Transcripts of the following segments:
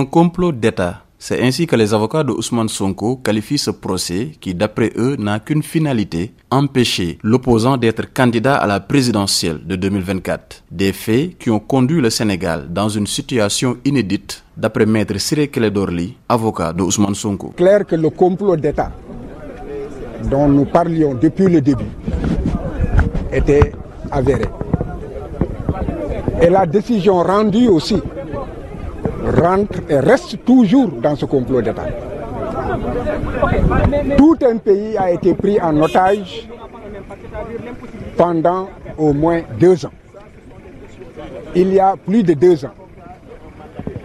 un complot d'État. C'est ainsi que les avocats de Ousmane Sonko qualifient ce procès qui, d'après eux, n'a qu'une finalité, empêcher l'opposant d'être candidat à la présidentielle de 2024. Des faits qui ont conduit le Sénégal dans une situation inédite, d'après maître Siré Keledorli, avocat de Ousmane Sonko. Clair que le complot d'État dont nous parlions depuis le début était avéré. Et la décision rendue aussi rentre et reste toujours dans ce complot d'État. Tout un pays a été pris en otage pendant au moins deux ans. Il y a plus de deux ans.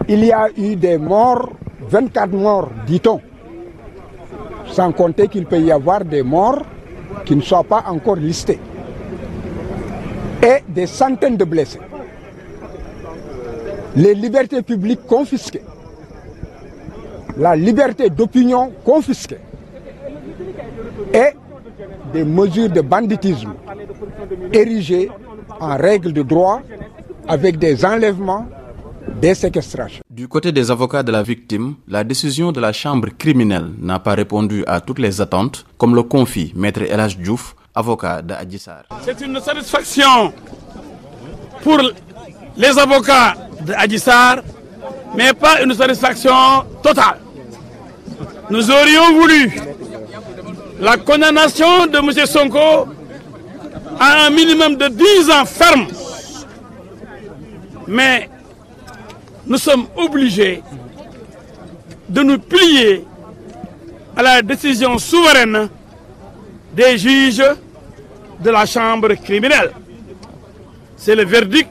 Il y a eu des morts, 24 morts, dit-on. Sans compter qu'il peut y avoir des morts qui ne soient pas encore listés. Et des centaines de blessés les libertés publiques confisquées, la liberté d'opinion confisquée et des mesures de banditisme érigées en règle de droit avec des enlèvements, des séquestrations. Du côté des avocats de la victime, la décision de la chambre criminelle n'a pas répondu à toutes les attentes, comme le confie Maître Elage Diouf, avocat de C'est une satisfaction pour les avocats de Adissar, mais pas une satisfaction totale. Nous aurions voulu la condamnation de M. Sonko à un minimum de 10 ans ferme. Mais nous sommes obligés de nous plier à la décision souveraine des juges de la chambre criminelle. C'est le verdict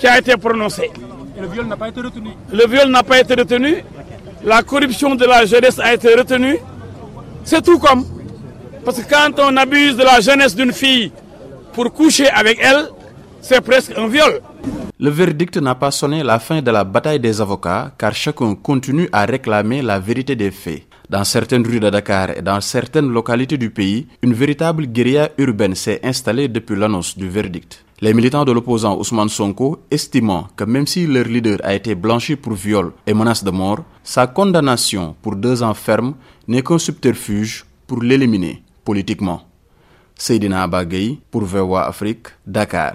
qui a été prononcé. le viol n'a pas été retenu. Le viol n'a pas été retenu. La corruption de la jeunesse a été retenue. C'est tout comme. Parce que quand on abuse de la jeunesse d'une fille pour coucher avec elle, c'est presque un viol. Le verdict n'a pas sonné la fin de la bataille des avocats car chacun continue à réclamer la vérité des faits. Dans certaines rues de Dakar et dans certaines localités du pays, une véritable guérilla urbaine s'est installée depuis l'annonce du verdict. Les militants de l'opposant Ousmane Sonko estimant que même si leur leader a été blanchi pour viol et menace de mort, sa condamnation pour deux ans ferme n'est qu'un subterfuge pour l'éliminer politiquement. Seydina Abagay pour VOA Afrique, Dakar.